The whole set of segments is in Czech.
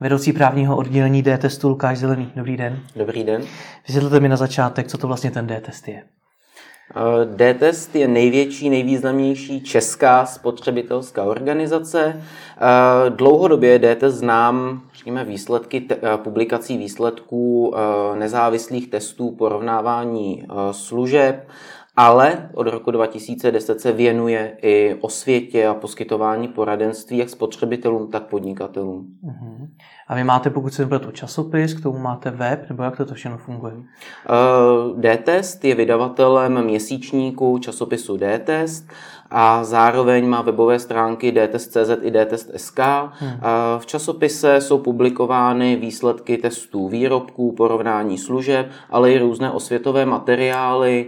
Vedoucí právního oddělení D-testu Lukáš Zelený. Dobrý den. Dobrý den. Vysvětlete mi na začátek, co to vlastně ten D-test je. Eh, D-test je největší, nejvýznamnější česká spotřebitelská organizace. Eh, dlouhodobě D-test znám, řekněme, výsledky te- eh, publikací výsledků nezávislých testů porovnávání služeb, ale od roku 2010 se věnuje i osvětě a poskytování poradenství jak spotřebitelům, tak podnikatelům. Uh-huh. A vy máte, pokud se tu časopis, k tomu máte web, nebo jak to, to všechno funguje? Uh, D-test je vydavatelem měsíčníku časopisu D-test a zároveň má webové stránky dtest.cz i dtest.sk. Hmm. V časopise jsou publikovány výsledky testů výrobků, porovnání služeb, ale i různé osvětové materiály.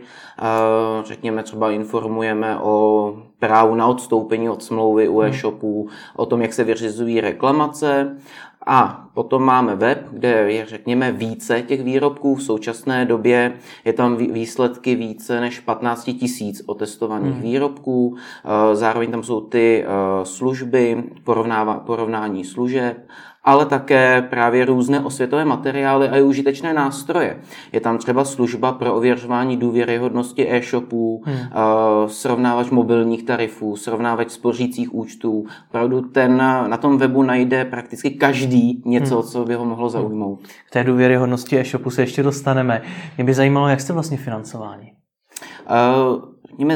Řekněme třeba informujeme o právu na odstoupení od smlouvy u hmm. e-shopů, o tom, jak se vyřizují reklamace a potom máme web, kde je, řekněme, více těch výrobků. V současné době je tam výsledky více než 15 tisíc otestovaných hmm. výrobků. Zároveň tam jsou ty služby, porovnání služeb ale také právě různé osvětové materiály a i užitečné nástroje. Je tam třeba služba pro ověřování důvěryhodnosti e-shopů, hmm. srovnávač mobilních tarifů, srovnávač spořících účtů. Opravdu ten, na tom webu najde prakticky každý něco, hmm. co by ho mohlo zaujmout. K té důvěryhodnosti e-shopu se ještě dostaneme. Mě by zajímalo, jak jste vlastně financováni? Uh,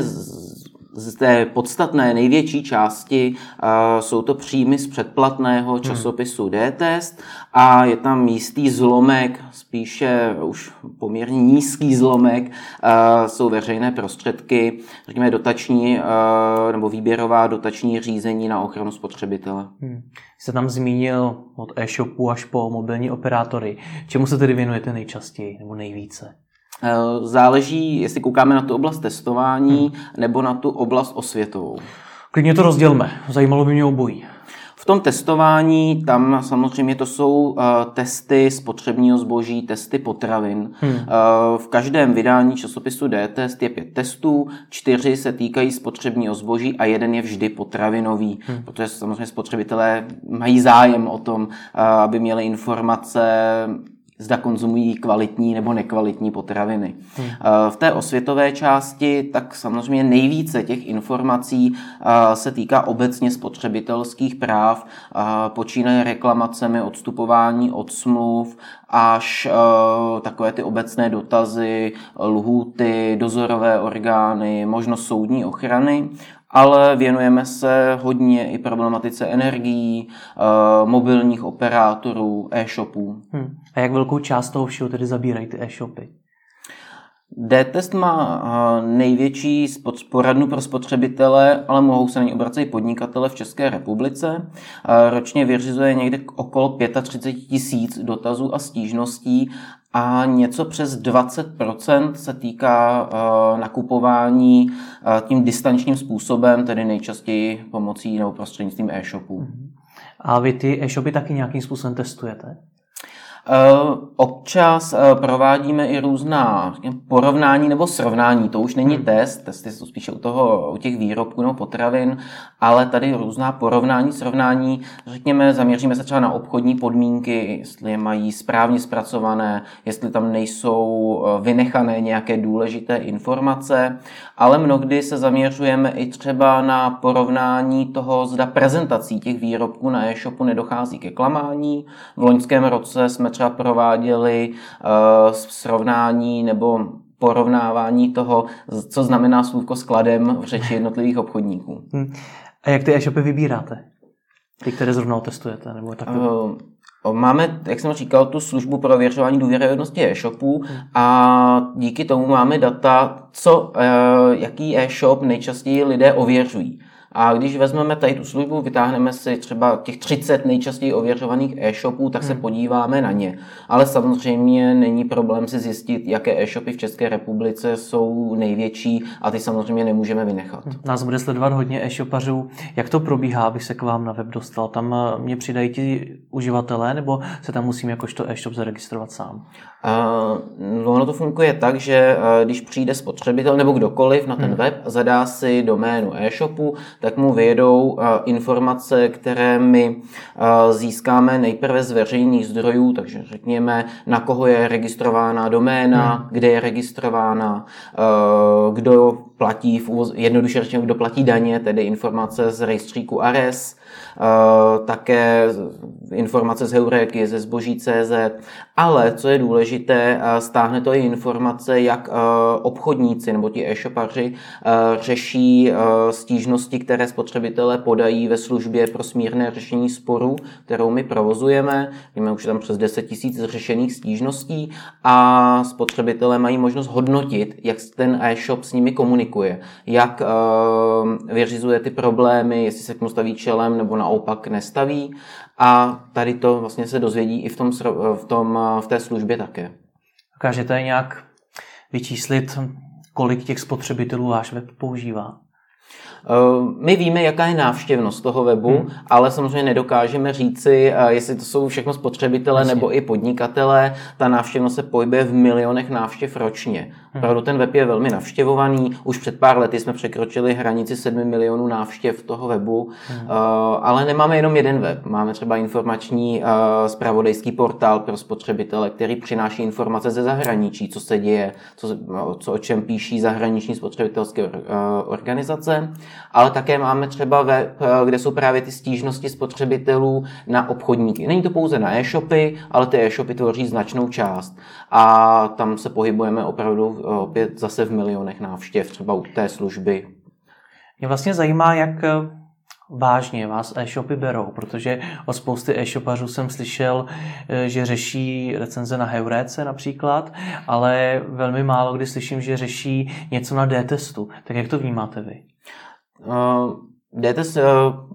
z té podstatné největší části uh, jsou to příjmy z předplatného hmm. časopisu D-test a je tam jistý zlomek, spíše už poměrně nízký zlomek, uh, jsou veřejné prostředky, řekněme dotační uh, nebo výběrová dotační řízení na ochranu spotřebitele. Hmm. Jste tam zmínil od e-shopu až po mobilní operátory. Čemu se tedy věnujete nejčastěji nebo nejvíce? Eh, záleží, jestli koukáme na tu oblast testování hmm. nebo na tu oblast osvětovou. Klidně to rozdělme, zajímalo by mě obojí. V tom testování tam samozřejmě to jsou uh, testy spotřebního zboží, testy potravin. Hmm. Uh, v každém vydání časopisu D-test je pět testů, čtyři se týkají spotřebního zboží a jeden je vždy potravinový, hmm. protože samozřejmě spotřebitelé mají zájem o tom, uh, aby měli informace zda konzumují kvalitní nebo nekvalitní potraviny. Hmm. Eh, v té osvětové části tak samozřejmě nejvíce těch informací eh, se týká obecně spotřebitelských práv, eh, počínaje reklamacemi, odstupování od smluv, až takové ty obecné dotazy, lhůty, dozorové orgány, možnost soudní ochrany ale věnujeme se hodně i problematice energií, uh, mobilních operátorů, e-shopů. Hmm. A jak velkou část toho všeho tedy zabírají ty e-shopy? D-test má eh, největší poradnu pro spotřebitele, ale mohou se na ní obracet i podnikatele v České republice. Eh, ročně vyřizuje někde okolo 35 tisíc dotazů a stížností a něco přes 20% se týká uh, nakupování uh, tím distančním způsobem, tedy nejčastěji pomocí nebo prostřednictvím e-shopů. Mhm. A vy ty e-shopy taky nějakým způsobem testujete? Eh, občas eh, provádíme i různá porovnání nebo srovnání. To už není hmm. test, testy jsou spíše u, toho, u těch výrobků nebo potravin, ale tady různá porovnání, srovnání. Řekněme, zaměříme se třeba na obchodní podmínky, jestli je mají správně zpracované, jestli tam nejsou eh, vynechané nějaké důležité informace, ale mnohdy se zaměřujeme i třeba na porovnání toho, zda prezentací těch výrobků na e-shopu nedochází ke klamání. V loňském roce jsme třeba prováděli uh, srovnání nebo porovnávání toho, co znamená slůvko skladem v řeči jednotlivých obchodníků. Hmm. A jak ty e-shopy vybíráte? Ty, které zrovna testujete? Nebo tak uh, Máme, jak jsem říkal, tu službu pro ověřování důvěryhodnosti e-shopů hmm. a díky tomu máme data, co, jaký e-shop nejčastěji lidé ověřují. A když vezmeme tady tu službu, vytáhneme si třeba těch 30 nejčastěji ověřovaných e-shopů, tak se hmm. podíváme na ně. Ale samozřejmě není problém si zjistit, jaké e-shopy v České republice jsou největší a ty samozřejmě nemůžeme vynechat. Nás bude sledovat hodně e-shopařů. Jak to probíhá, abych se k vám na web dostal? Tam eh, mě přidají ti uživatelé nebo se tam musím jakožto e-shop zaregistrovat sám? Uh, ono to funguje tak, že uh, když přijde spotřebitel nebo kdokoliv na ten hmm. web, zadá si doménu e-shopu, tak mu vyjedou informace, které my získáme nejprve z veřejných zdrojů, takže řekněme, na koho je registrována doména, hmm. kde je registrována, kdo platí, v jednoduše řečeno, kdo platí daně, tedy informace z rejstříku ARES, také informace z Heuréky, ze zboží CZ, ale co je důležité, eh, stáhne to i informace, jak eh, obchodníci nebo ti e-shopaři řeší stížnosti, které spotřebitelé podají ve službě pro smírné řešení sporů, kterou my provozujeme. Máme už tam přes 10 tisíc řešených stížností a spotřebitelé mají možnost hodnotit, jak ten e-shop s nimi komunikuje, jak vyřizuje ty problémy, jestli se k mu staví čelem nebo naopak nestaví a tady to vlastně se dozvědí i v, tom, v, tom, v té službě také. Dokážete nějak vyčíslit, kolik těch spotřebitelů váš web používá? Eh, my víme, jaká je návštěvnost toho webu, hmm. ale samozřejmě nedokážeme říci, eh, jestli to jsou všechno spotřebitele Jasně. nebo i podnikatele. Ta návštěvnost se pohybuje v milionech návštěv ročně. Hmm. Opravdu ten web je velmi navštěvovaný. Už před pár lety jsme překročili hranici 7 milionů návštěv toho webu, hmm. Eh, ale nemáme jenom jeden web. Máme třeba informační spravodajský portál pro spotřebitele, který přináší informace ze zahraničí, co se děje, co, co o čem píší zahraniční spotřebitelské organizace ale také máme třeba web, eh, kde jsou právě ty stížnosti spotřebitelů na obchodníky. Není to pouze na e-shopy, ale ty e-shopy tvoří značnou část a tam se pohybujeme opravdu eh, opět zase v milionech návštěv třeba u té služby. Mě vlastně zajímá, jak eh, vážně vás e-shopy berou, protože od spousty e-shopařů jsem slyšel, že řeší recenze na Heuréce například, ale velmi málo kdy slyším, že řeší něco na D-testu. Tak jak to vnímáte vy? DTS eh,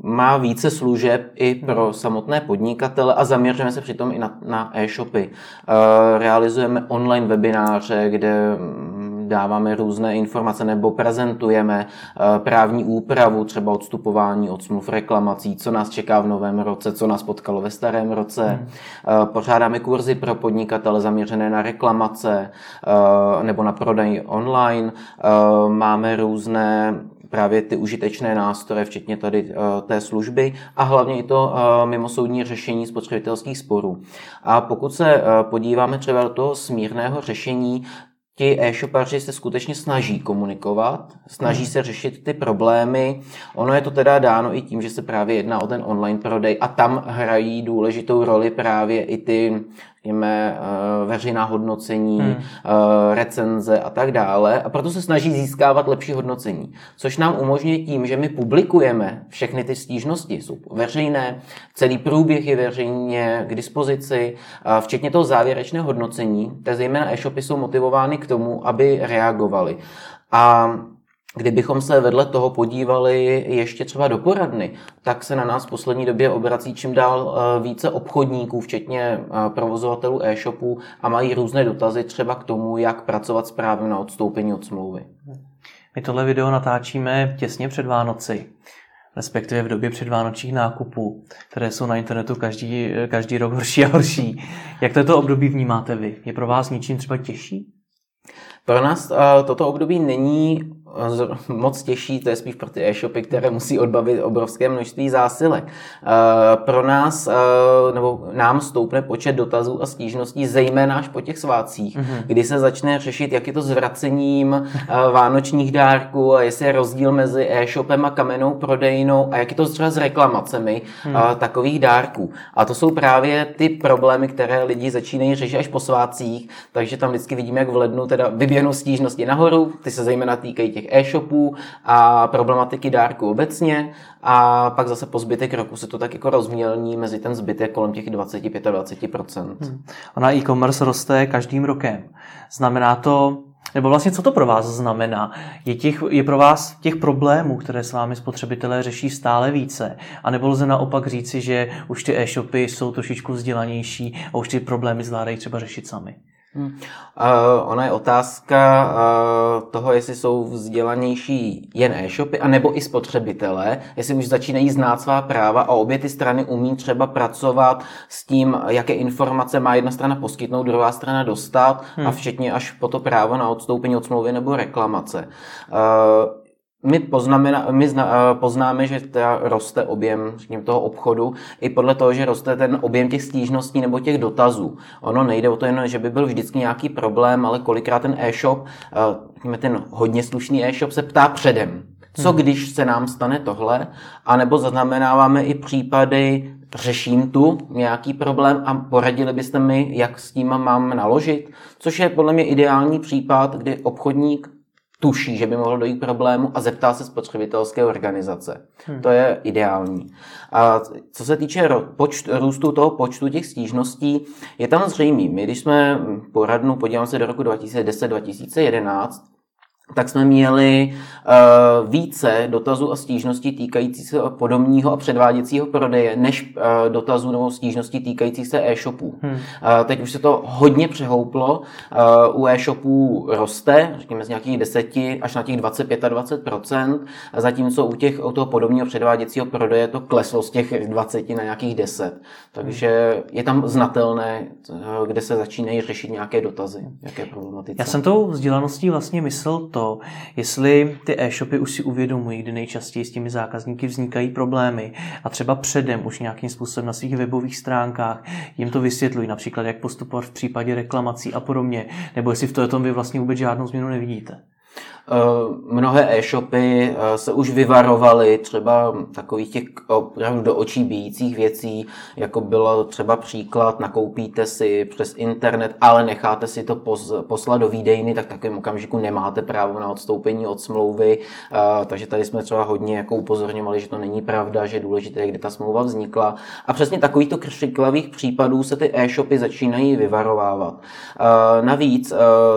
má více služeb i pro samotné podnikatele a zaměřujeme se přitom i na, na e-shopy. Eh, realizujeme online webináře, kde mm, dáváme různé informace nebo prezentujeme eh, právní úpravu, třeba odstupování od smluv reklamací, co nás čeká v novém roce, co nás potkalo ve starém roce. Hmm. Pořádáme kurzy pro podnikatele zaměřené na reklamace nebo na prodej online. Máme různé právě ty užitečné nástroje, včetně tady eh, té služby a hlavně i to eh, mimosoudní řešení spotřebitelských sporů. A pokud se eh, podíváme třeba do toho smírného řešení, ti e-shopaři se skutečně snaží komunikovat, snaží hmm. se řešit ty problémy. Ono je to teda dáno i tím, že se právě jedná o ten online prodej a tam hrají důležitou roli právě i ty řekněme, eh, veřejná hodnocení, hmm. Eh, recenze a tak dále. A proto se snaží získávat lepší hodnocení. Což nám umožňuje tím, že my publikujeme všechny ty stížnosti, jsou veřejné, celý průběh je veřejně k dispozici, včetně toho závěrečného hodnocení. Te zejména e-shopy jsou motivovány k tomu, aby reagovali. A Kdybychom se vedle toho podívali ještě třeba do poradny, tak se na nás v poslední době obrací čím dál eh, více obchodníků, včetně eh, provozovatelů e-shopů a mají různé dotazy třeba k tomu, jak pracovat s právem na odstoupení od smlouvy. My tohle video natáčíme těsně před Vánoci, respektive v době předvánočních nákupů, které jsou na internetu každý, každý rok horší a horší. Jak toto období vnímáte vy? Je pro vás něčím třeba těžší? Pro nás uh, toto období není moc těžší, to je spíš pro ty e-shopy, které musí odbavit obrovské množství zásilek. Pro nás, nebo nám stoupne počet dotazů a stížností, zejména až po těch svácích, mm-hmm. kdy se začne řešit, jak je to s vracením vánočních dárků a jestli je rozdíl mezi e-shopem a kamennou prodejnou a jak je to třeba s reklamacemi mm. takových dárků. A to jsou právě ty problémy, které lidi začínají řešit až po svácích, takže tam vždycky vidíme, jak v lednu teda vyběhnou stížnosti nahoru, ty se zejména týkají těch e-shopů a problematiky dárku obecně a pak zase po zbytek roku se to tak jako rozmělní mezi ten zbytek kolem těch 25-20%. Hmm. Ona e-commerce roste každým rokem. Znamená to, nebo vlastně co to pro vás znamená? Je, těch, je pro vás těch problémů, které s vámi spotřebitelé řeší stále více? A nebo lze naopak říci, že už ty e-shopy jsou trošičku vzdělanější a už ty problémy zvládají třeba řešit sami? Hmm. Uh, ona je otázka uh, toho, jestli jsou vzdělanější jen e-shopy, anebo i spotřebitelé, jestli už začínají znát svá práva a obě ty strany umí třeba pracovat s tím, jaké informace má jedna strana poskytnout, druhá strana dostat hmm. a včetně až po to právo na odstoupení od smlouvy nebo reklamace. Uh, my, poznamená, my zna, poznáme, že ta roste objem řekněme, toho obchodu i podle toho, že roste ten objem těch stížností nebo těch dotazů. Ono nejde o to jen, že by byl vždycky nějaký problém, ale kolikrát ten e-shop, řekněme, ten hodně slušný e-shop se ptá předem. Co hmm. když se nám stane tohle? A nebo zaznamenáváme i případy, řeším tu nějaký problém a poradili byste mi, jak s tím mám naložit? Což je podle mě ideální případ, kdy obchodník tuší, že by mohlo dojít k problému a zeptá se spotřebitelské organizace. Hmm. To je ideální. A co se týče počt, růstu toho počtu těch stížností, je tam zřejmý. My, když jsme poradnu, podívám se do roku 2010-2011, tak jsme měli uh, více dotazů a stížností týkajících se podomního a předváděcího prodeje, než uh, dotazů nebo stížností týkajících se e-shopů. Hmm. Uh, teď už se to hodně přehouplo. Uh, u e-shopů roste, řekněme z nějakých 10 až na těch 25-20%, zatímco u, těch, u toho podomního předváděcího prodeje to kleslo z těch 20 na nějakých 10. Takže hmm. je tam znatelné, kde se začínají řešit nějaké dotazy, jaké problematice. Já jsem tou vzdělaností vlastně myslel to, to, jestli ty e-shopy už si uvědomují, kdy nejčastěji s těmi zákazníky vznikají problémy a třeba předem už nějakým způsobem na svých webových stránkách jim to vysvětlují, například jak postupovat v případě reklamací a podobně, nebo jestli v tom vy vlastně vůbec žádnou změnu nevidíte. Eh, mnohé e-shopy eh, se už vyvarovaly třeba takových těch opravdu do očí bíjících věcí, jako bylo třeba příklad, nakoupíte si přes internet, ale necháte si to poslat do výdejny, tak takovém okamžiku nemáte právo na odstoupení od smlouvy, eh, takže tady jsme třeba hodně jako upozorňovali, že to není pravda, že je důležité, kde ta smlouva vznikla. A přesně takovýchto křiklavých případů se ty e-shopy začínají vyvarovávat. Navíc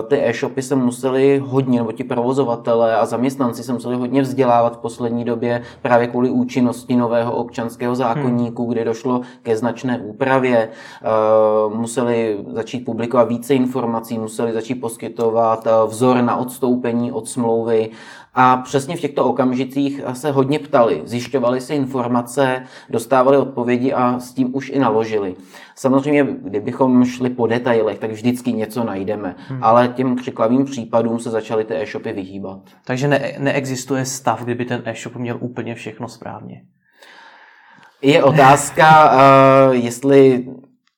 ty e-shopy se museli hodně, nebo ti provozovatelé provozovatelé a zaměstnanci se museli hodně vzdělávat v poslední době právě kvůli účinnosti nového občanského zákonníku, hmm. kdy došlo ke značné úpravě. Eh, museli začít publikovat více informací, museli začít poskytovat eh, vzor na odstoupení od smlouvy a přesně v těchto okamžicích se hodně ptali, zjišťovali si informace, dostávali odpovědi a s tím už i naložili. Samozřejmě, kdybychom šli po detailech, tak vždycky něco najdeme, hmm. ale těm křiklavým případům se začaly ty e-shopy vyhýbat. Takže ne, neexistuje stav, kdyby ten e-shop měl úplně všechno správně. Je otázka, uh, jestli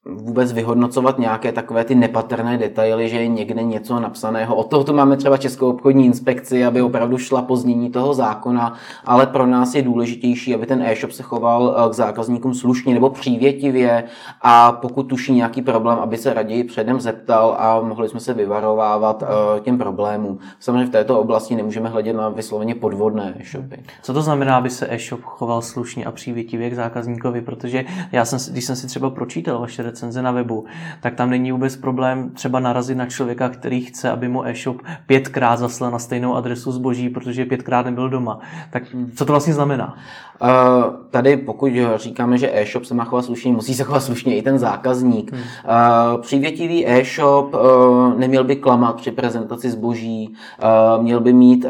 vůbec vyhodnocovat nějaké takové ty nepatrné detaily, že je někde něco napsaného. Od toho tu máme třeba Českou obchodní inspekci, aby opravdu šla po znění toho zákona, ale pro nás je důležitější, aby ten e-shop se choval eh, k zákazníkům slušně nebo přívětivě a pokud tuší nějaký problém, aby se raději předem zeptal a mohli jsme se vyvarovávat eh, těm problémům. Samozřejmě v této oblasti nemůžeme hledět na vysloveně podvodné e-shopy. Co to znamená, aby se e-shop choval slušně a přívětivě k zákazníkovi? Protože já jsem, když jsem si třeba pročítal vaše recenze na webu, tak tam není vůbec problém třeba narazit na člověka, který chce, aby mu e-shop pětkrát zaslal na stejnou adresu zboží, protože pětkrát nebyl doma. Tak co to vlastně znamená? Uh, tady pokud říkáme, že e-shop se má chovat slušně, musí se chovat slušně i ten zákazník. Hmm. Uh, přívětivý e-shop uh, neměl by klamat při prezentaci zboží, měl by mít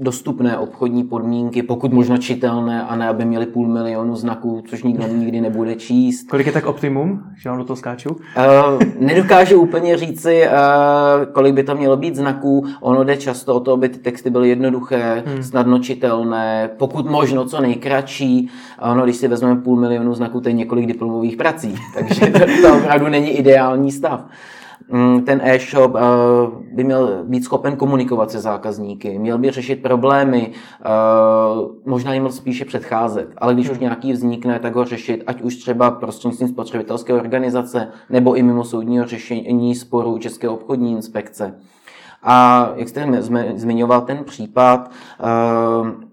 dostupné obchodní podmínky, pokud možno čitelné, a ne aby měli půl milionu znaků, což nikdo nikdy nebude číst. Kolik je tak optimum, že vám do toho skáču? Uh, nedokážu úplně říci, uh, kolik by to mělo být znaků. Ono jde často o to, aby ty texty byly jednoduché, hmm. snadno čitelné, pokud možno co nejkratší. Ono, když si vezmeme půl milionu znaků, to je několik diplomových prací, takže to, to opravdu není ideální stav. Mm, ten e-shop eh, by měl být schopen komunikovat se zákazníky, měl by řešit problémy, eh, možná jim spíše předcházet, ale když už nějaký vznikne, tak ho řešit, ať už třeba prostřednictvím spotřebitelské organizace nebo i mimo soudního řešení sporů České obchodní inspekce. A jak jste zmiňoval ten případ, eh,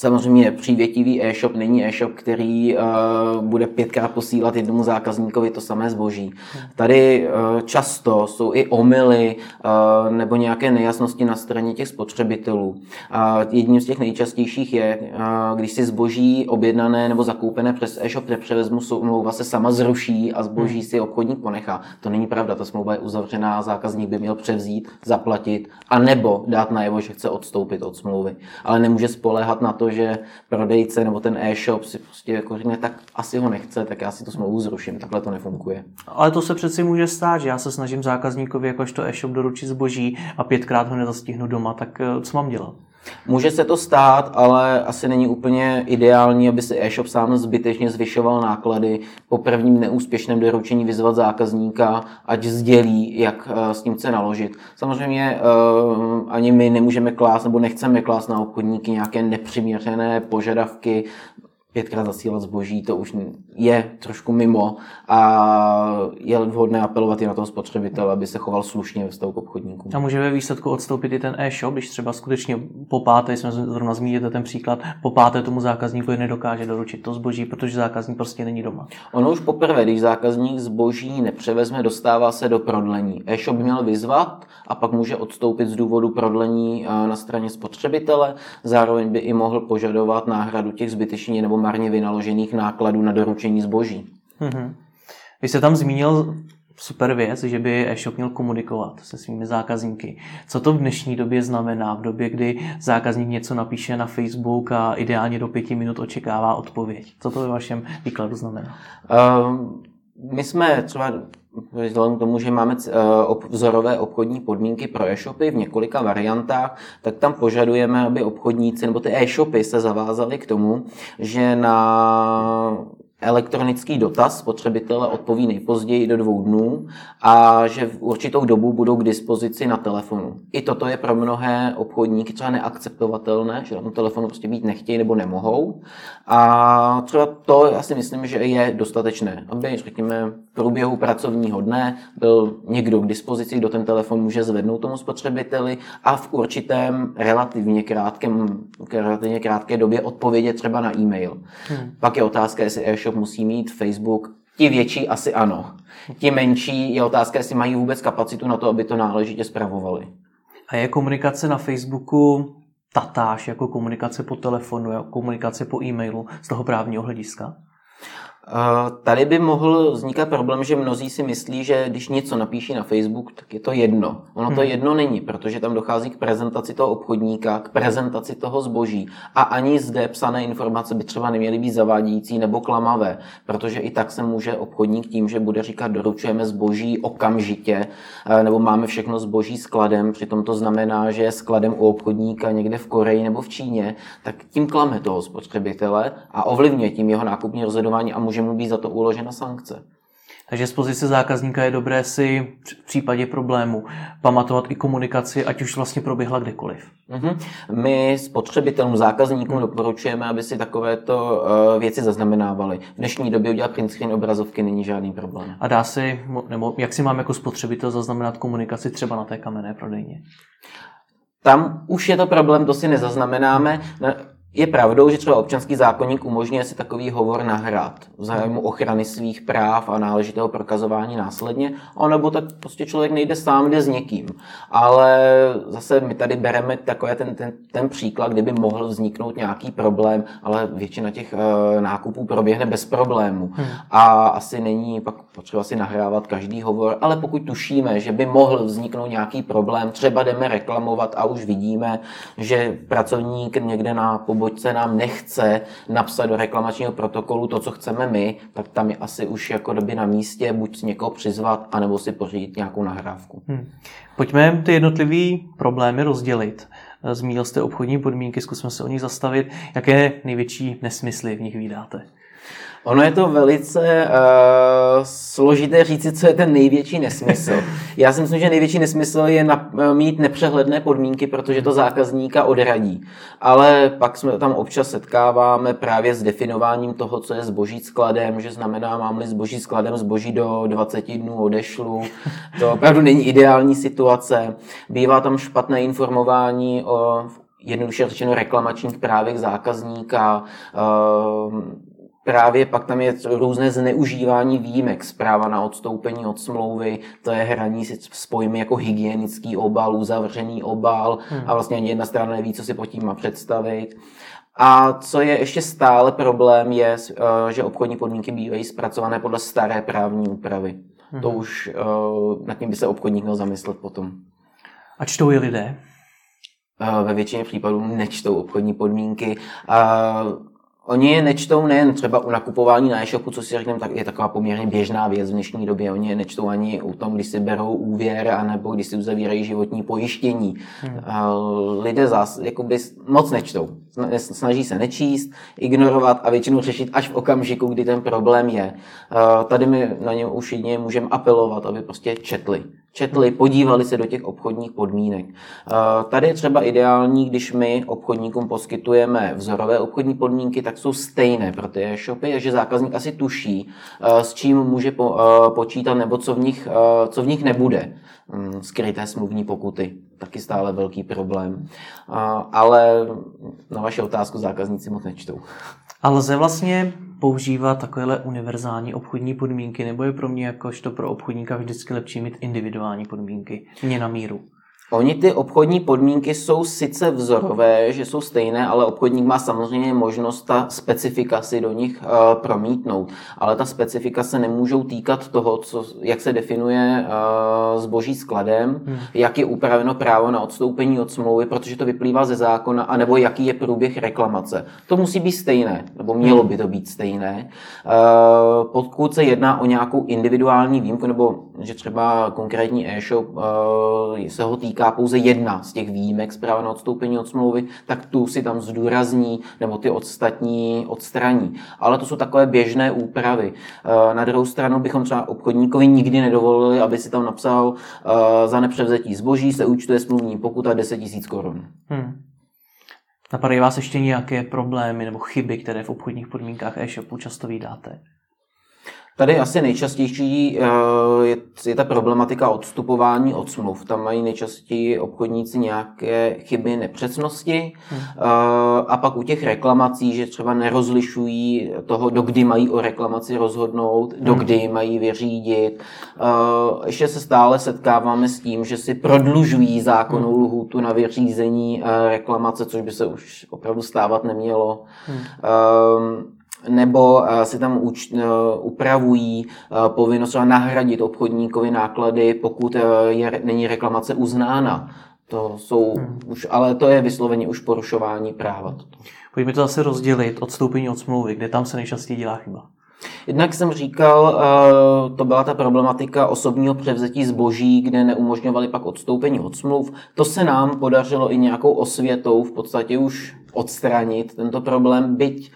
Samozřejmě přívětivý e-shop není e-shop, který uh, bude pětkrát posílat jednomu zákazníkovi to samé zboží. Tady uh, často jsou i omily uh, nebo nějaké nejasnosti na straně těch spotřebitelů. Uh, jedním z těch nejčastějších je, uh, když si zboží objednané nebo zakoupené přes e-shop nepřevezmu, smlouva se sama zruší a zboží hmm. si obchodník ponechá. To není pravda, ta smlouva je uzavřená, zákazník by měl převzít, zaplatit a nebo dát najevo, že chce odstoupit od smlouvy. Ale nemůže spoléhat na to, že prodejce nebo ten e-shop si prostě jako řekne, tak asi ho nechce, tak já si tu smlouvu zruším. Takhle to nefunguje. Ale to se přeci může stát, že já se snažím zákazníkovi jakožto e-shop doručit zboží a pětkrát ho nezastihnu doma, tak eh, co mám dělat? Může se to stát, ale asi není úplně ideální, aby si e-shop sám zbytečně zvyšoval náklady. Po prvním neúspěšném doručení vyzvat zákazníka, ať sdělí, jak eh, s tím chce naložit. Samozřejmě eh, ani my nemůžeme klást nebo nechceme klást na obchodníky nějaké nepřiměřené požadavky, pětkrát zasílat zboží, to už je trošku mimo a je vhodné apelovat i na toho spotřebitele, aby se choval slušně ve vztahu k obchodníkům. A může ve výsledku odstoupit i ten e-shop, když třeba skutečně po páté, jsme zrovna zmínili ten příklad, po páté tomu zákazníku nedokáže doručit to zboží, protože zákazník prostě není doma. Ono už poprvé, když zákazník zboží nepřevezme, dostává se do prodlení. E-shop měl vyzvat a pak může odstoupit z důvodu prodlení eh, na straně spotřebitele, zároveň by i mohl požadovat náhradu těch zbytečně nebo marně vynaložených nákladů na doručení zboží. Mm-hmm. Vy jste tam zmínil super věc, že by e-shop měl komunikovat se svými zákazníky. Co to v dnešní době znamená? V době, kdy zákazník něco napíše na Facebook a ideálně do pěti minut očekává odpověď. Co to ve vašem výkladu znamená? Um, my jsme třeba vzhledem k tomu, že máme eh, vzorové obchodní podmínky pro e-shopy v několika variantách, tak tam požadujeme, aby obchodníci nebo ty e-shopy se zavázali k tomu, že na elektronický dotaz spotřebitele odpoví nejpozději do dvou dnů a že v určitou dobu budou k dispozici na telefonu. I toto je pro mnohé obchodníky třeba neakceptovatelné, že na tom telefonu prostě být nechtějí nebo nemohou. A třeba to já si myslím, že je dostatečné, aby řekněme průběhu pracovního dne byl někdo k dispozici, kdo ten telefon může zvednout tomu spotřebiteli a v určitém relativně krátkém, relativně krátké době odpovědět třeba na e-mail. Hmm. Pak je otázka, jestli e-shop musí mít Facebook. Ti větší asi ano. Ti menší je otázka, jestli mají vůbec kapacitu na to, aby to náležitě zpravovali. A je komunikace na Facebooku tatáž jako komunikace po telefonu, jako komunikace po e-mailu z toho právního hlediska? Eh, tady by mohl vznikat problém, že mnozí si myslí, že když něco napíší na Facebook, tak je to jedno. Ono to hmm. jedno není, protože tam dochází k prezentaci toho obchodníka, k prezentaci toho zboží. A ani zde psané informace by třeba neměly být zavádějící nebo klamavé, protože i tak se může obchodník tím, že bude říkat, doručujeme zboží okamžitě, eh, nebo máme všechno zboží skladem, přitom to znamená, že je skladem u obchodníka někde v Koreji nebo v Číně, tak tím klame toho spotřebitele a ovlivňuje tím jeho nákupní rozhodování a může může mu být za to uložena sankce. Takže z pozice zákazníka je dobré si v případě problému pamatovat i komunikaci, ať už vlastně proběhla kdekoliv. Mm-hmm. My spotřebitelům, zákazníkům doporučujeme, aby si takovéto uh, věci zaznamenávali. V dnešní době udělat print screen obrazovky není žádný problém. A dá si, nebo jak si mám jako spotřebitel zaznamenat komunikaci třeba na té kamenné prodejně? Tam už je to problém, to si nezaznamenáme. Je pravdou, že třeba občanský zákonník umožňuje si takový hovor nahrát v zájmu ochrany svých práv a náležitého prokazování následně, nebo tak prostě člověk nejde sám, jde s někým. Ale zase my tady bereme takový ten, ten, ten příklad, kdyby mohl vzniknout nějaký problém, ale většina těch uh, nákupů proběhne bez problému. Hmm. A asi není pak potřeba si nahrávat každý hovor, ale pokud tušíme, že by mohl vzniknout nějaký problém, třeba jdeme reklamovat a už vidíme, že pracovník někde na pobočce nám nechce napsat do reklamačního protokolu to, co chceme my, tak tam je asi už jako doby na místě buď někoho přizvat, anebo si pořídit nějakou nahrávku. Hmm. Pojďme ty jednotlivé problémy rozdělit. Zmínil jste obchodní podmínky, zkusme se o nich zastavit. Jaké největší nesmysly v nich vydáte? Ono je to velice uh, složité říci, co je ten největší nesmysl. Já si myslím, že největší nesmysl je na, eh, mít nepřehledné podmínky, protože to zákazníka odradí. Ale pak jsme tam občas setkáváme právě s definováním toho, co je zboží skladem, že znamená, mám-li zboží skladem, zboží do 20 dnů odešlu. To opravdu není ideální situace. Bývá tam špatné informování o jednoduše řečeno reklamačních právech zákazníka, uh, právě pak tam je různé zneužívání výjimek, zpráva na odstoupení od smlouvy, to je hraní si s pojmy jako hygienický obal, uzavřený obal hmm. a vlastně ani jedna strana neví, co si pod tím má představit. A co je ještě stále problém, je, eh, že obchodní podmínky bývají zpracované podle staré právní úpravy. Hmm. To už eh, nad tím by se obchodník měl zamyslet potom. A čtou je lidé? Eh, ve většině případů nečtou obchodní podmínky. Oni je nečtou nejen třeba u nakupování na e-shopu, co si řekneme, tak je taková poměrně běžná věc v dnešní době. Oni je nečtou ani u tom, když si berou úvěr, anebo když si uzavírají životní pojištění. Hmm. Lidé zás, jakoby moc nečtou. Snaží se nečíst, ignorovat a většinou řešit až v okamžiku, kdy ten problém je. Tady my na ně už jedině můžeme apelovat, aby prostě četli četli, podívali se do těch obchodních podmínek. Tady je třeba ideální, když my obchodníkům poskytujeme vzorové obchodní podmínky, tak jsou stejné pro ty e-shopy, že zákazník asi tuší, s čím může počítat nebo co v nich, co v nich nebude. Mm, skryté smluvní pokuty, taky stále velký problém. Ale na vaši otázku zákazníci moc nečtou. A lze vlastně používat takovéhle univerzální obchodní podmínky, nebo je pro mě jakožto pro obchodníka vždycky lepší mít individuální podmínky, mě na míru? Oni ty obchodní podmínky jsou sice vzorové, že jsou stejné, ale obchodník má samozřejmě možnost ta specifika si do nich uh, promítnout. Ale ta specifika se nemůžou týkat toho, co, jak se definuje uh, zboží skladem, hmm. jak je upraveno právo na odstoupení od smlouvy, protože to vyplývá ze zákona, anebo jaký je průběh reklamace. To musí být stejné, nebo mělo by to být stejné. Uh, pokud se jedná o nějakou individuální výjimku, nebo že třeba konkrétní e-shop uh, se ho týká týká pouze jedna z těch výjimek zpráva na odstoupení od smlouvy, tak tu si tam zdůrazní nebo ty ostatní odstraní. Ale to jsou takové běžné úpravy. Eh, na druhou stranu bychom třeba obchodníkovi nikdy nedovolili, aby si tam napsal eh, za nepřevzetí zboží se účtuje smluvní pokuta 10 000 korun. Hmm. Napadají vás ještě nějaké problémy nebo chyby, které v obchodních podmínkách e-shopu často vydáte? Tady asi nejčastější eh, je, je ta problematika odstupování od smluv. Tam mají nejčastěji obchodníci nějaké chyby, nepřesnosti hmm. Eh, a pak u těch reklamací, že třeba nerozlišují toho, do kdy mají o reklamaci rozhodnout, do hmm. kdy mají vyřídit. Eh, ještě se stále setkáváme s tím, že si prodlužují zákonnou hmm. lhůtu na vyřízení reklamace, což by se už opravdu stávat nemělo. Hmm nebo eh, si tam uč, eh, upravují eh, povinnost nahradit obchodníkovi náklady, pokud je, není reklamace uznána. To jsou hmm. už, ale to je vysloveně už porušování práva. Pojďme to zase rozdělit, odstoupení od smlouvy, kde tam se nejčastěji dělá chyba. Jednak jsem říkal, to byla ta problematika osobního převzetí zboží, kde neumožňovali pak odstoupení od smluv. To se nám podařilo i nějakou osvětou v podstatě už odstranit tento problém, byť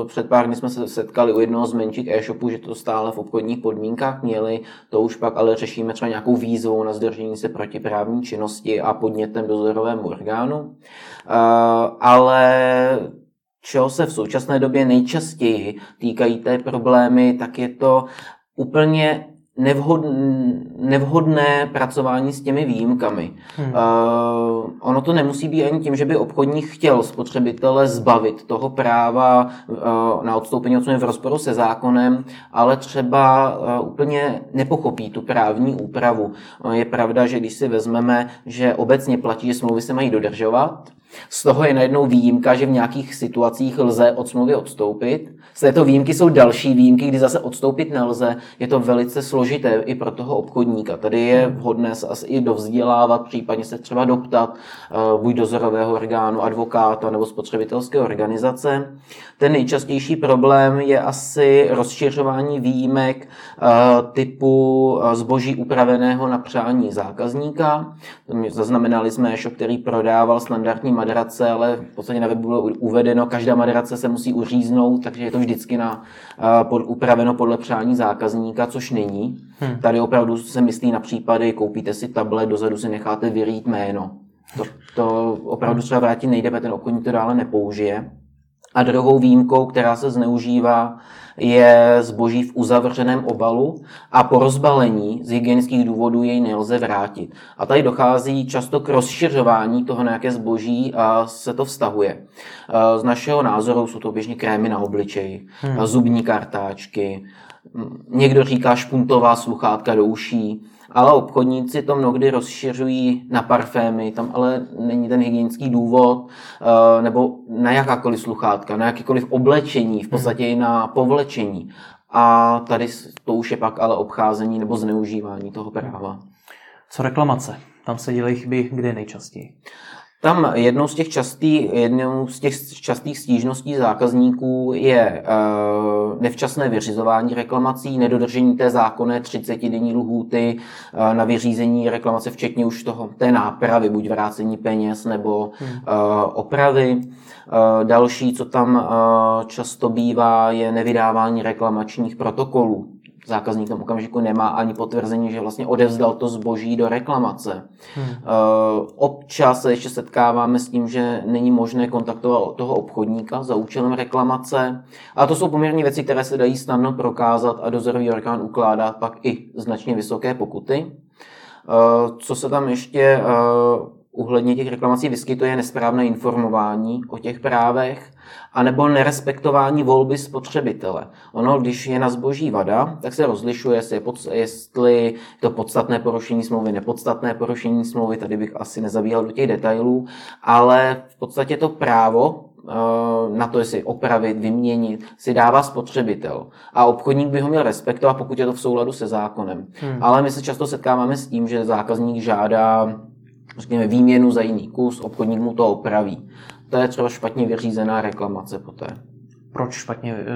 uh, před pár dny jsme se setkali u jednoho z menších e-shopů, že to stále v obchodních podmínkách měli, to už pak ale řešíme třeba nějakou výzvou na zdržení se protiprávní činnosti a podnětem dozorovému orgánu. Uh, ale čeho se v současné době nejčastěji týkají té problémy, tak je to úplně nevhodné pracování s těmi výjimkami. Hmm. Uh, ono to nemusí být ani tím, že by obchodník chtěl spotřebitele zbavit toho práva uh, na odstoupení od v rozporu se zákonem, ale třeba uh, úplně nepochopí tu právní úpravu. Uh, je pravda, že když si vezmeme, že obecně platí, že smlouvy se mají dodržovat, z toho je najednou výjimka, že v nějakých situacích lze od smlouvy odstoupit. Z této výjimky jsou další výjimky, kdy zase odstoupit nelze. Je to velice složité i pro toho obchodníka. Tady je vhodné se asi i dovzdělávat, případně se třeba doptat eh, buď dozorového orgánu, advokáta nebo spotřebitelské organizace. Ten nejčastější problém je asi rozšiřování výjimek eh, typu eh, zboží upraveného na přání zákazníka. Zaznamenali jsme e který prodával standardní madrace, ale v podstatě na webu bylo uvedeno, každá madrace se musí uříznout, takže je to vždycky na, pod, upraveno podle přání zákazníka, což není. Hmm. Tady opravdu se myslí na případy, koupíte si tablet, dozadu si necháte vyrít jméno. To, to opravdu třeba vrátit nejde, protože ten obchodník to dále nepoužije. A druhou výjimkou, která se zneužívá, je zboží v uzavřeném obalu a po rozbalení z hygienických důvodů jej nelze vrátit. A tady dochází často k rozšiřování toho, na jaké zboží se to vztahuje. Z našeho názoru jsou to běžně krémy na obličeji, hmm. zubní kartáčky, někdo říká špuntová sluchátka do uší, ale obchodníci to mnohdy rozšiřují na parfémy, tam ale není ten hygienický důvod, eh, nebo na jakákoliv sluchátka, na jakékoliv oblečení, v podstatě i na povlečení. A tady to už je pak ale obcházení nebo zneužívání toho práva. Co reklamace? Tam se dělají chyby kde nejčastěji? Tam jednou z těch častých, jednou z těch častých stížností zákazníků je uh, nevčasné vyřizování reklamací, nedodržení té zákonné 30-denní lhůty uh, na vyřízení reklamace, včetně už toho té nápravy, buď vrácení peněz nebo uh, opravy. Další, co tam často bývá, je nevydávání reklamačních protokolů zákazník v okamžiku nemá ani potvrzení, že vlastně odevzdal to zboží do reklamace. Hmm. Uh, občas se ještě setkáváme s tím, že není možné kontaktovat toho obchodníka za účelem reklamace. A to jsou poměrně věci, které se dají snadno prokázat a dozorový orgán ukládá pak i značně vysoké pokuty. Uh, co se tam ještě uh, uhledně těch reklamací vyskytuje nesprávné informování o těch právech, anebo nerespektování volby spotřebitele. Ono, když je na zboží vada, tak se rozlišuje, jestli je to podstatné porušení smlouvy, nepodstatné porušení smlouvy, tady bych asi nezabíhal do těch detailů, ale v podstatě to právo eh, na to, jestli opravit, vyměnit, si dává spotřebitel. A obchodník by ho měl respektovat, pokud je to v souladu se zákonem. Hmm. Ale my se často setkáváme s tím, že zákazník žádá řekněme, výměnu za jiný kus, obchodník mu to opraví. To je třeba špatně vyřízená reklamace poté proč špatně eh,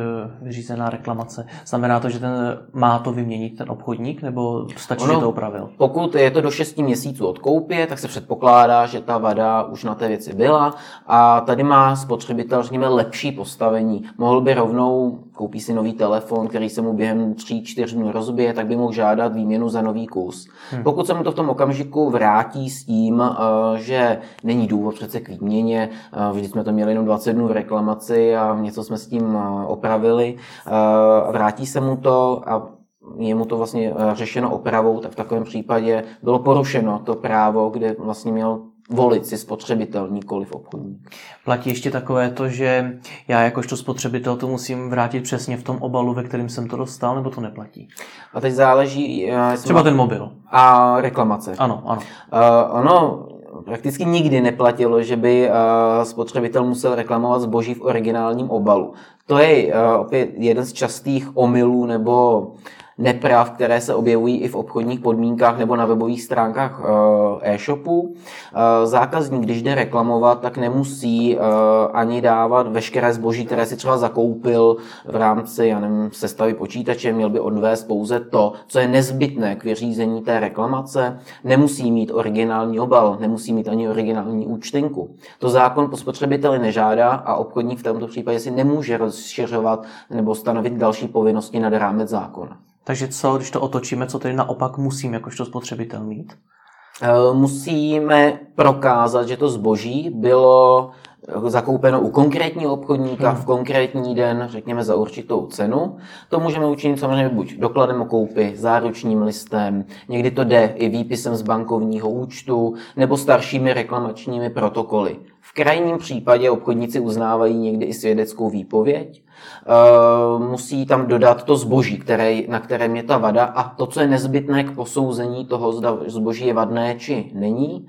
vyřízená reklamace? Znamená to, že ten má to vyměnit ten obchodník, nebo stačí, ono, že to opravil? Pokud je to do 6 měsíců od koupě, tak se předpokládá, že ta vada už na té věci byla a tady má spotřebitel, řekněme, lepší postavení. Mohl by rovnou, koupí si nový telefon, který se mu během 3-4 dnů rozbije, tak by mohl žádat výměnu za nový kus. Hmm. Pokud se mu to v tom okamžiku vrátí s tím, eh, že není důvod přece k výměně, eh, vždy jsme to měli jenom 20 dnů v reklamaci a něco jsme s tím eh, opravili, eh, vrátí se mu to a je mu to vlastně eh, řešeno opravou, tak v takovém případě bylo porušeno to právo, kde vlastně měl volit si spotřebitel, nikoli v obchodník. Platí ještě takové to, že já jakožto spotřebitel to musím vrátit přesně v tom obalu, ve kterém jsem to dostal, nebo to neplatí? A teď záleží... Třeba má... ten mobil. A reklamace. Ano, ano. Uh, ono, prakticky nikdy neplatilo, že by eh, spotřebitel musel reklamovat zboží v originálním obalu. To je eh, opět jeden z častých omylů nebo neprav, které se objevují i v obchodních podmínkách nebo na webových stránkách eh, e-shopu. Eh, zákazník, když jde reklamovat, tak nemusí eh, ani dávat veškeré zboží, které si třeba zakoupil v rámci já nevím, sestavy počítače, měl by odvést pouze to, co je nezbytné k vyřízení té reklamace. Nemusí mít originální obal, nemusí mít ani originální účtenku. To zákon po spotřebiteli nežádá a obchodník v tomto případě si nemůže rozšiřovat nebo stanovit další povinnosti nad rámec zákona. Takže co, když to otočíme, co tedy naopak musím jakožto spotřebitel mít? Eh, musíme prokázat, že to zboží bylo zakoupeno u konkrétního obchodníka hmm. v konkrétní den, řekněme za určitou cenu. To můžeme učinit samozřejmě buď dokladem o koupi, záručním listem, někdy to jde i výpisem z bankovního účtu nebo staršími reklamačními protokoly. V krajním případě obchodníci uznávají někdy i svědeckou výpověď. E, musí tam dodat to zboží, které, na kterém je ta vada a to, co je nezbytné k posouzení toho, zda zboží je vadné či není.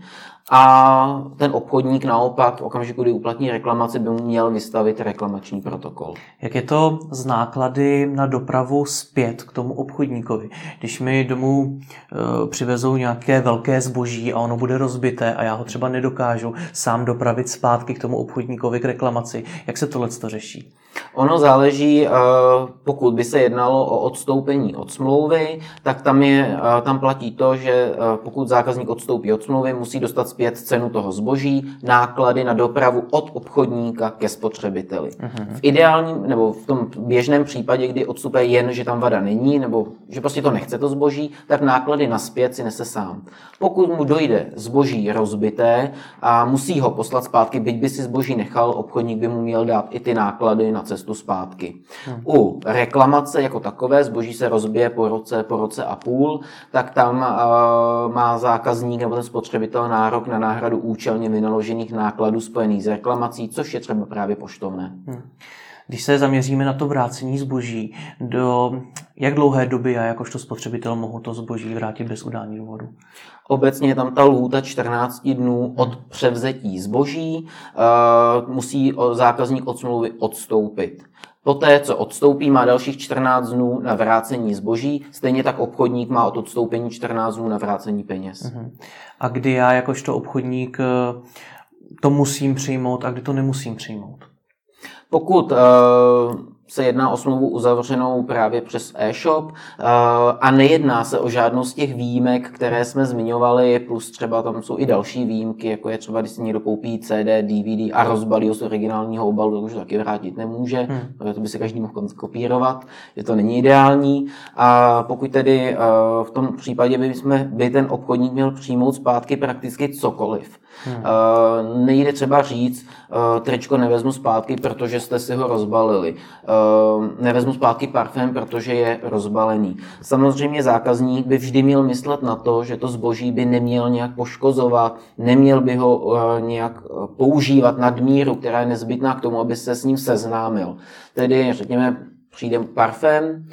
A ten obchodník naopak v okamžiku, kdy uplatní reklamaci, by měl vystavit reklamační protokol. Jak je to z náklady na dopravu zpět k tomu obchodníkovi? Když mi domů e, přivezou nějaké velké zboží a ono bude rozbité a já ho třeba nedokážu sám dopravit zpátky k tomu obchodníkovi k reklamaci, jak se tohle to řeší? Ono záleží, eh, pokud by se jednalo o odstoupení od smlouvy, tak tam, je, eh, tam platí to, že eh, pokud zákazník odstoupí od smlouvy, musí dostat zpět cenu toho zboží, náklady na dopravu od obchodníka ke spotřebiteli. Uh-huh. V ideálním nebo v tom běžném případě, kdy odstupuje jen, že tam vada není, nebo že prostě to nechce to zboží, tak náklady na zpět si nese sám. Pokud mu dojde zboží rozbité a musí ho poslat zpátky, byť by si zboží nechal, obchodník by mu měl dát i ty náklady na cestu zpátky. Hmm. U reklamace jako takové, zboží se rozbije po roce, po roce a půl, tak tam uh, má zákazník nebo ten spotřebitel nárok na náhradu účelně vynaložených nákladů spojených s reklamací, což je třeba právě poštovné. Hmm. Když se zaměříme na to vrácení zboží, do jak dlouhé doby já jakožto spotřebitel mohu to zboží vrátit bez udání důvodu? Obecně je tam ta lhůta 14 dnů od převzetí zboží, musí zákazník od smlouvy odstoupit. Poté, co odstoupí, má dalších 14 dnů na vrácení zboží, stejně tak obchodník má od odstoupení 14 dnů na vrácení peněz. Uh-huh. A kdy já jakožto obchodník to musím přijmout a kdy to nemusím přijmout? Pokud uh, se jedná o smlouvu uzavřenou právě přes e-shop uh, a nejedná se o žádnou z těch výjimek, které jsme zmiňovali, plus třeba tam jsou i další výjimky, jako je třeba, když si někdo koupí CD, DVD a rozbalí ho z originálního obalu, tak už to taky vrátit nemůže, hmm. to by se každý mohl kopírovat, že to není ideální. A pokud tedy uh, v tom případě by, jsme, by ten obchodník měl přijmout zpátky prakticky cokoliv, Hmm. Uh, nejde třeba říct, uh, tričko nevezmu zpátky, protože jste si ho rozbalili. Uh, nevezmu zpátky parfém, protože je rozbalený. Samozřejmě zákazník by vždy měl myslet na to, že to zboží by neměl nějak poškozovat, neměl by ho uh, nějak používat nadmíru, která je nezbytná k tomu, aby se s ním seznámil. Tedy, řekněme, přijde parfém,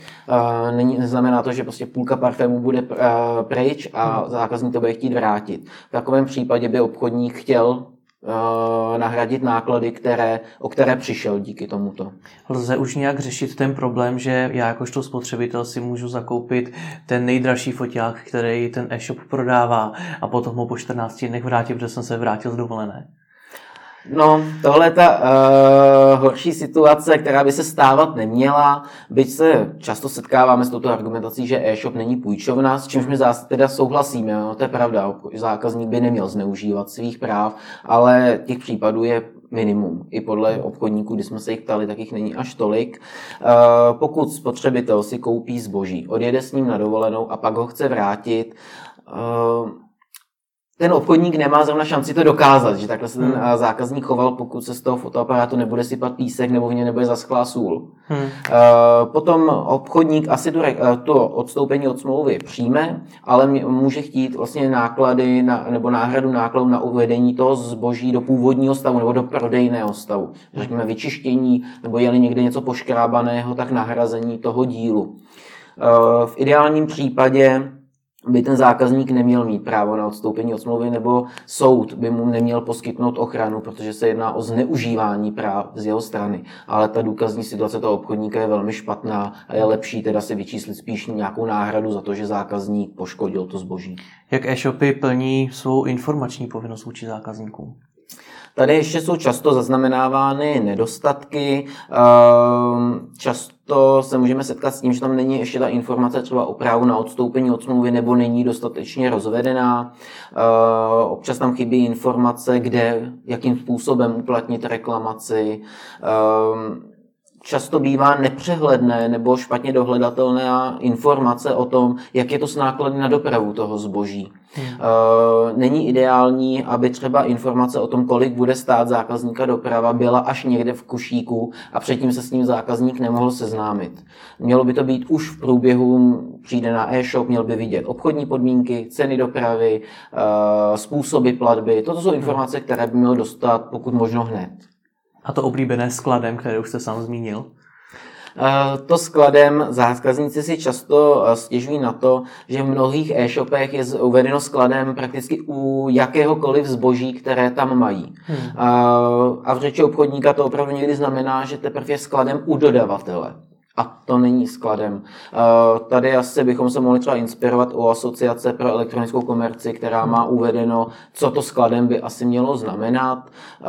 není, neznamená to, že prostě půlka parfému bude pryč a hmm. zákazník to bude chtít vrátit. V takovém případě by obchodník chtěl nahradit náklady, které, o které přišel díky tomuto. Lze už nějak řešit ten problém, že já jakožto spotřebitel si můžu zakoupit ten nejdražší foťák, který ten e-shop prodává a potom ho po 14 dnech vrátit, protože jsem se vrátil z dovolené? No, tohle je ta uh, horší situace, která by se stávat neměla, byť se často setkáváme s touto argumentací, že e-shop není půjčovna, s čímž my zás teda souhlasíme, no, to je pravda, zákazník by neměl zneužívat svých práv, ale těch případů je minimum. I podle obchodníků, kdy jsme se jich ptali, tak jich není až tolik. Uh, pokud spotřebitel si koupí zboží, odjede s ním na dovolenou a pak ho chce vrátit, uh, ten obchodník nemá zrovna šanci to dokázat, že takhle se ten hmm. zákazník choval, pokud se z toho fotoaparátu nebude sypat písek nebo v něm nebude zaschlá sůl. Hmm. Potom obchodník asi to, to odstoupení od smlouvy přijme, ale může chtít vlastně náklady na, nebo náhradu nákladů na uvedení toho zboží do původního stavu nebo do prodejného stavu. Řekněme vyčištění nebo je někde něco poškrábaného, tak nahrazení toho dílu. V ideálním případě by ten zákazník neměl mít právo na odstoupení od smlouvy, nebo soud by mu neměl poskytnout ochranu, protože se jedná o zneužívání práv z jeho strany. Ale ta důkazní situace toho obchodníka je velmi špatná a je lepší teda si vyčíslit spíš nějakou náhradu za to, že zákazník poškodil to zboží. Jak e-shopy plní svou informační povinnost vůči zákazníkům? Tady ještě jsou často zaznamenávány nedostatky, ehm, často se můžeme setkat s tím, že tam není ještě ta informace třeba o právu na odstoupení od smlouvy nebo není dostatečně rozvedená. Ehm, občas tam chybí informace, kde, jakým způsobem uplatnit reklamaci ehm, často bývá nepřehledné nebo špatně dohledatelné informace o tom, jak je to s náklady na dopravu toho zboží. Hmm. Uh, není ideální, aby třeba informace o tom, kolik bude stát zákazníka doprava, byla až někde v košíku a předtím se s ním zákazník nemohl seznámit. Mělo by to být už v průběhu, přijde na e-shop, měl by vidět obchodní podmínky, ceny dopravy, uh, způsoby platby. Toto jsou informace, které by měl dostat pokud možno hned. A to oblíbené skladem, které už jste sám zmínil? Eh, to skladem zákazníci si často eh, stěžují na to, že v mnohých e-shopech je uvedeno skladem prakticky u jakéhokoliv zboží, které tam mají. Hmm. Eh, a v řeči obchodníka to opravdu někdy znamená, že teprve je skladem u dodavatele a to není skladem. Eh, tady asi bychom se mohli třeba inspirovat u asociace pro elektronickou komerci, která má uvedeno, co to skladem by asi mělo znamenat. Eh,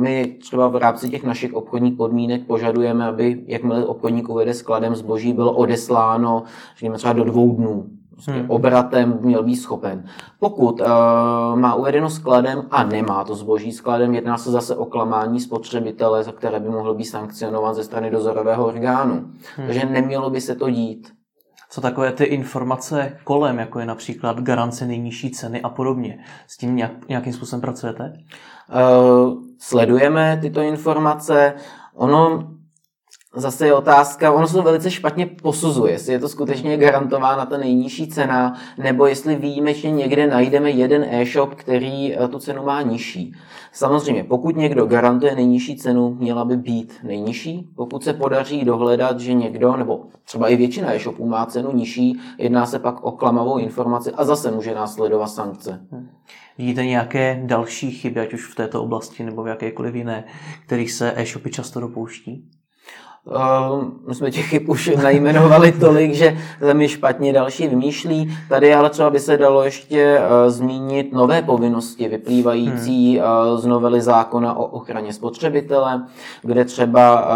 my třeba v rámci těch našich obchodních podmínek požadujeme, aby jakmile obchodník uvede skladem zboží, bylo odesláno, řekněme třeba do dvou dnů hmm. obratem měl být schopen. Pokud uh, má uvedeno skladem a nemá to zboží skladem, jedná se zase o klamání spotřebitele, za které by mohl být sankcionován ze strany dozorového orgánu. Hmm. Takže nemělo by se to dít. Co takové ty informace kolem, jako je například garance nejnižší ceny a podobně, s tím nějak, nějakým způsobem pracujete? Uh, sledujeme tyto informace. Ono Zase je otázka, ono se to velice špatně posuzuje, jestli je to skutečně garantována ta nejnižší cena, nebo jestli výjimečně někde najdeme jeden e-shop, který eh, tu cenu má nižší. Samozřejmě, pokud někdo garantuje nejnižší cenu, měla by být nejnižší. Pokud se podaří dohledat, že někdo, nebo třeba i většina e-shopů má cenu nižší, jedná se pak o klamavou informaci a zase může následovat sankce. Hmm. Vidíte nějaké další chyby, ať už v této oblasti nebo v jakékoliv jiné, kterých se e-shopy často dopouští? Uh, my jsme těch chyb už najmenovali tolik, že se mi špatně další vymýšlí. Tady ale třeba by se dalo ještě uh, zmínit nové povinnosti vyplývající hmm. uh, z novely zákona o ochraně spotřebitele, kde třeba,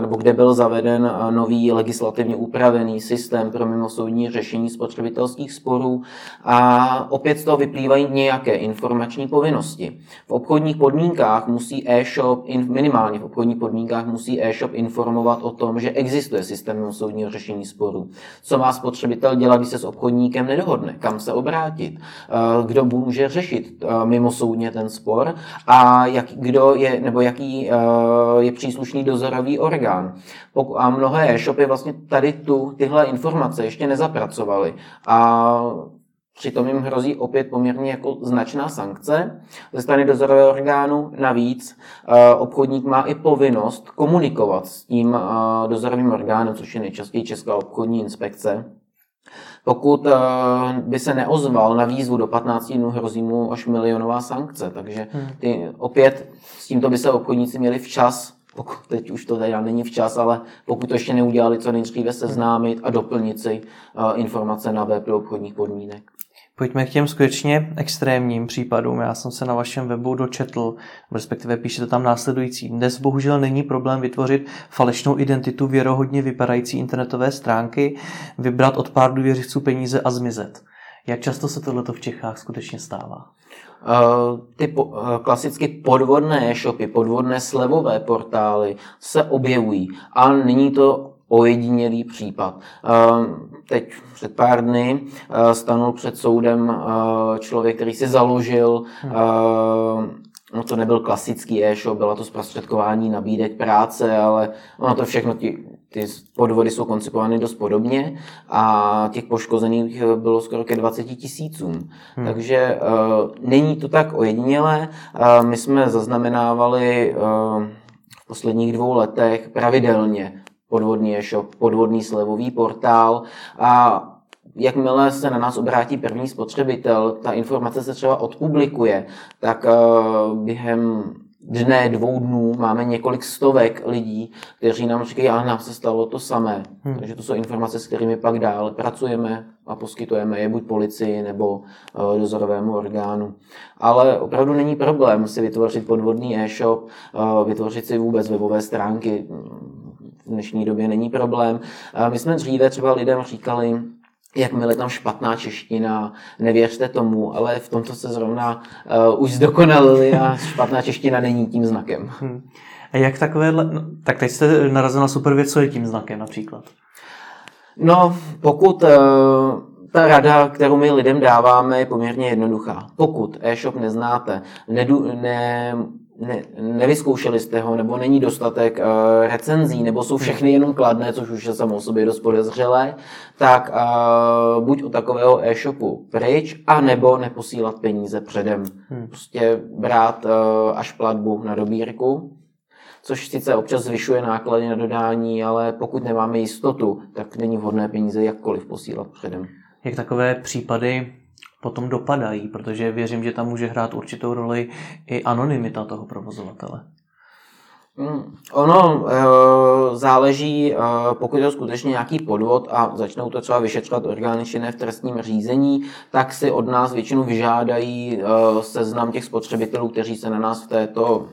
nebo kde byl zaveden nový legislativně upravený systém pro mimosoudní řešení spotřebitelských sporů a opět z toho vyplývají nějaké informační povinnosti. V obchodních podmínkách musí e-shop, minimálně v obchodních podmínkách musí e-shop informovat o tom, že existuje systém soudního řešení sporů. Co má spotřebitel dělat, když se s obchodníkem nedohodne? Kam se obrátit? Eh, kdo může řešit eh, mimo soudně ten spor? A jak, kdo je, nebo jaký eh, je příslušný dozorový orgán? A mnohé e-shopy vlastně tady tu, tyhle informace ještě nezapracovaly. A Přitom jim hrozí opět poměrně jako značná sankce ze strany dozorového orgánu. Navíc eh, obchodník má i povinnost komunikovat s tím eh, dozorovým orgánem, což je nejčastěji Česká obchodní inspekce. Pokud eh, by se neozval na výzvu do 15 dnů, hrozí mu až milionová sankce. Takže hmm. ty, opět s tímto by se obchodníci měli včas pokud teď už to teda není včas, ale pokud to ještě neudělali, co nejdříve seznámit a doplnit si informace na web do obchodních podmínek. Pojďme k těm skutečně extrémním případům. Já jsem se na vašem webu dočetl, respektive píšete tam následující. Dnes bohužel není problém vytvořit falešnou identitu věrohodně vypadající internetové stránky, vybrat od pár důvěřivců peníze a zmizet. Jak často se tohleto v Čechách skutečně stává? Uh, ty po, uh, klasicky podvodné e-shopy, podvodné slevové portály se objevují, ale není to ojedinělý případ. Uh, teď před pár dny uh, stanul před soudem uh, člověk, který si založil hmm. No to nebyl klasický e-shop, byla to zprostředkování nabídek práce, ale ono to všechno, ty, ty podvody jsou koncipovány dost podobně a těch poškozených bylo skoro ke 20 tisícům. Hmm. Takže uh, není to tak ojedinělé. Uh, my jsme zaznamenávali uh, v posledních dvou letech pravidelně podvodný e-shop, podvodný slevový portál a jakmile se na nás obrátí první spotřebitel, ta informace se třeba odpublikuje, tak uh, během dne, dvou dnů máme několik stovek lidí, kteří nám říkají, ale nám se stalo to samé. Hmm. Takže to jsou informace, s kterými pak dál pracujeme a poskytujeme je buď policii nebo uh, dozorovému orgánu. Ale opravdu není problém si vytvořit podvodný e-shop, uh, vytvořit si vůbec webové stránky v dnešní době není problém. My jsme dříve třeba lidem říkali, jakmile tam špatná čeština, nevěřte tomu, ale v tomto se zrovna uh, už zdokonalili a špatná čeština není tím znakem. Hmm. A jak takové, no, tak teď jste narazil na super věc, co je tím znakem například? No, pokud uh, ta rada, kterou my lidem dáváme, je poměrně jednoduchá. Pokud e-shop neznáte, nedu, ne, ne, nevyzkoušeli jste ho, nebo není dostatek uh, recenzí, nebo jsou všechny jenom kladné, což už je samo o sobě dost podezřelé, tak uh, buď od takového e-shopu pryč, a nebo neposílat peníze předem. Hmm. Prostě brát uh, až platbu na dobírku, což sice občas zvyšuje náklady na dodání, ale pokud nemáme jistotu, tak není vhodné peníze jakkoliv posílat předem. Jak takové případy potom dopadají, protože věřím, že tam může hrát určitou roli i anonymita toho provozovatele. Hmm, ono e, záleží, e, pokud je to skutečně nějaký podvod a začnou to třeba vyšetřovat orgány činné v trestním řízení, tak si od nás většinou vyžádají e, seznam těch spotřebitelů, kteří se na nás v této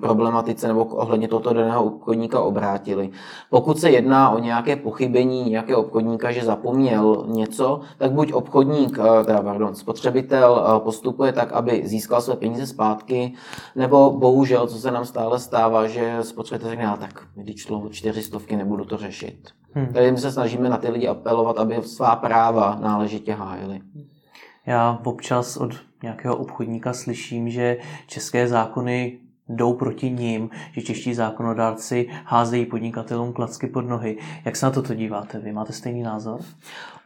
problematice nebo ohledně tohoto daného obchodníka obrátili. Pokud se jedná o nějaké pochybení nějakého obchodníka, že zapomněl něco, tak buď obchodník, eh, teda pardon, spotřebitel eh, postupuje tak, aby získal své peníze zpátky, nebo bohužel, co se nám stále stává, že spotřebitel řekne, tak když šlo čtyři stovky, nebudu to řešit. Hmm. Tady my se snažíme na ty lidi apelovat, aby svá práva náležitě hájili. Já občas od nějakého obchodníka slyším, že české zákony jdou proti ním, že čeští zákonodárci házejí podnikatelům klacky pod nohy. Jak se na toto díváte vy? Máte stejný názor?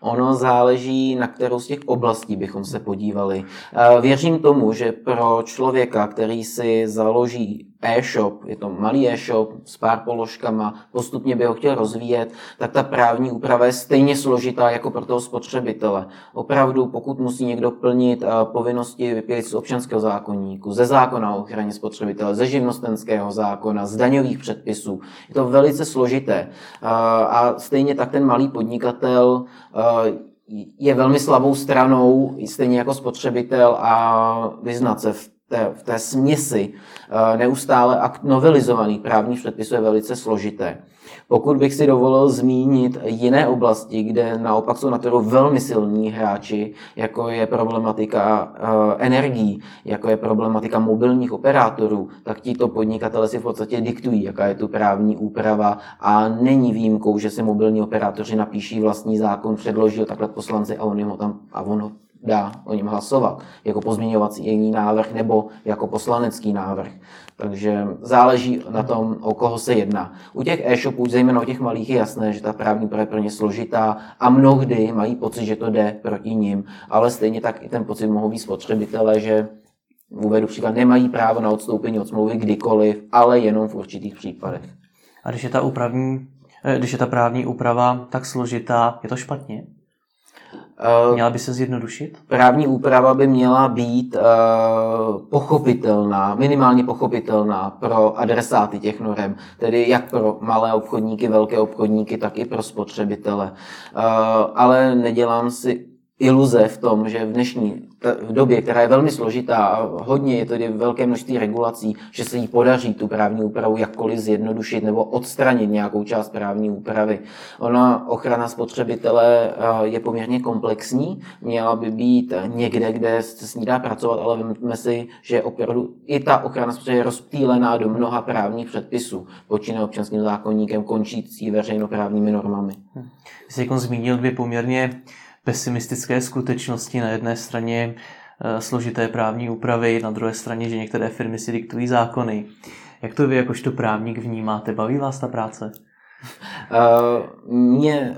Ono záleží, na kterou z těch oblastí bychom se podívali. Eh, věřím tomu, že pro člověka, který si založí e-shop, je to malý e-shop s pár položkama, postupně by ho chtěl rozvíjet, tak ta právní úprava je stejně složitá jako pro toho spotřebitele. Opravdu, pokud musí někdo plnit eh, povinnosti vyplývající z občanského zákonníku, ze zákona o ochraně spotřebitele, ze živnostenského zákona, z daňových předpisů, je to velice složité. Eh, a stejně tak ten malý podnikatel eh, je velmi slabou stranou, stejně jako spotřebitel a vyznat se v té, v té směsi eh, neustále novelizovaných právních předpisů je velice složité. Pokud bych si dovolil zmínit jiné oblasti, kde naopak jsou na to velmi silní hráči, jako je problematika uh, energií, jako je problematika mobilních operátorů, tak tito podnikatele si v podstatě diktují, jaká je tu právní úprava a není výjimkou, že si mobilní operátoři napíší vlastní zákon, předloží ho takhle poslanci a on ho tam a on ho dá o něm hlasovat jako pozměňovací jiný návrh nebo jako poslanecký návrh. Takže záleží na tom, o koho se jedná. U těch e-shopů, zejména u těch malých, je jasné, že ta právní úprava je pro ně složitá a mnohdy mají pocit, že to jde proti ním, ale stejně tak i ten pocit mohou být spotřebitele, že uvedu příklad, nemají právo na odstoupení od smlouvy kdykoliv, ale jenom v určitých případech. A když je ta, úpravní, eh, když je ta právní úprava tak složitá, je to špatně? Eh, měla by se zjednodušit? Právní úprava by měla být uh, pochopitelná, minimálně pochopitelná pro adresáty těch norem, tedy jak pro malé obchodníky, velké obchodníky, tak i pro spotřebitele. Uh, ale nedělám si iluze v tom, že v dnešní v době, která je velmi složitá a hodně je tady velké množství regulací, že se jí podaří tu právní úpravu jakkoliv zjednodušit nebo odstranit nějakou část právní úpravy. Ona ochrana spotřebitele eh, je poměrně komplexní, měla by být někde, kde se s ní dá pracovat, ale víme si, že opravdu i ta ochrana spotřebitele je rozptýlená do mnoha právních předpisů, počínaje občanským zákonníkem, končící veřejnoprávními normami. Jste zmínil dvě poměrně pesimistické skutečnosti. Na jedné straně eh, složité právní úpravy, na druhé straně, že některé firmy si diktují zákony. Jak to vy jakožto právník vnímáte? Baví vás ta práce? Uh, mě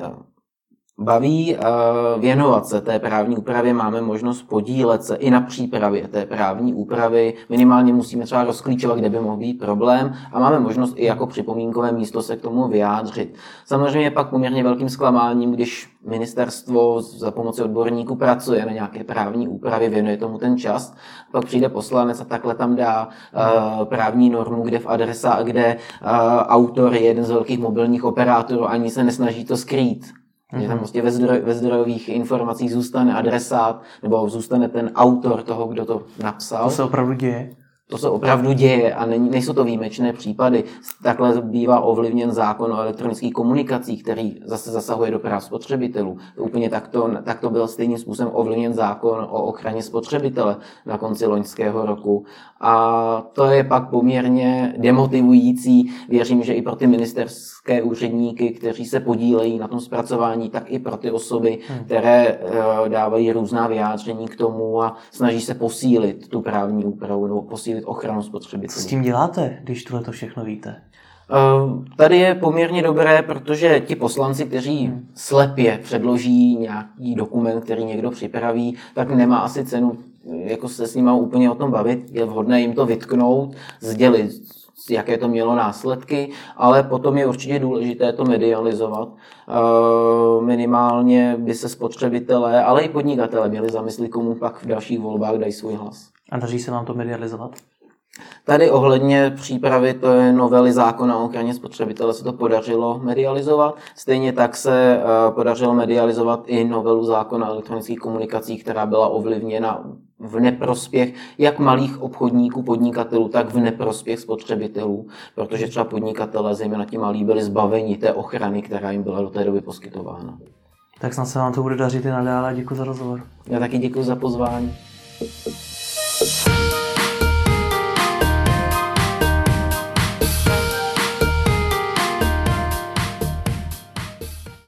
baví uh, věnovat se té právní úpravě, máme možnost podílet se i na přípravě té právní úpravy. Minimálně musíme třeba rozklíčovat, kde by mohl být problém a máme možnost i jako připomínkové místo se k tomu vyjádřit. Samozřejmě pak poměrně velkým zklamáním, když ministerstvo za pomoci odborníků pracuje na nějaké právní úpravě, věnuje tomu ten čas, pak přijde poslanec a takhle tam dá uh, právní normu, kde v adresa, kde uh, autor je jeden z velkých mobilních operátorů, ani se nesnaží to skrýt že tam prostě ve, zdroj, ve zdrojových informacích zůstane adresát nebo zůstane ten autor toho, kdo to napsal. To se opravdu děje? To se opravdu děje a není, nejsou to výjimečné případy. Takhle bývá ovlivněn zákon o elektronických komunikacích, který zase zasahuje do práv spotřebitelů. To úplně takto, takto byl stejným způsobem ovlivněn zákon o ochraně spotřebitele na konci loňského roku. A to je pak poměrně demotivující. Věřím, že i pro ty ministerské úředníky, kteří se podílejí na tom zpracování, tak i pro ty osoby, hmm. které eh, dávají různá vyjádření k tomu a snaží se posílit tu právní úpravu nebo posílit posílit ochranu spotřebitelů. Co s tím děláte, když tohle to všechno víte? Ehm, tady je poměrně dobré, protože ti poslanci, kteří slepě předloží nějaký dokument, který někdo připraví, tak nemá asi cenu jako se s nimi úplně o tom bavit. Je vhodné jim to vytknout, sdělit, jaké to mělo následky, ale potom je určitě důležité to medializovat. Ehm, minimálně by se spotřebitelé, ale i podnikatelé měli zamyslit, komu pak v dalších volbách dají svůj hlas. A daří se vám to medializovat? Tady ohledně přípravy to je novely zákona o ochraně spotřebitele se to podařilo medializovat. Stejně tak se eh, podařilo medializovat i novelu zákona o elektronických komunikacích, která byla ovlivněna v neprospěch jak malých obchodníků, podnikatelů, tak v neprospěch spotřebitelů, protože třeba podnikatelé, zejména ti malí, byli zbaveni té ochrany, která jim byla do té doby poskytována. Tak snad se vám to bude dařit i nadále. Děkuji za rozhovor. Já taky děkuji za pozvání. Thank you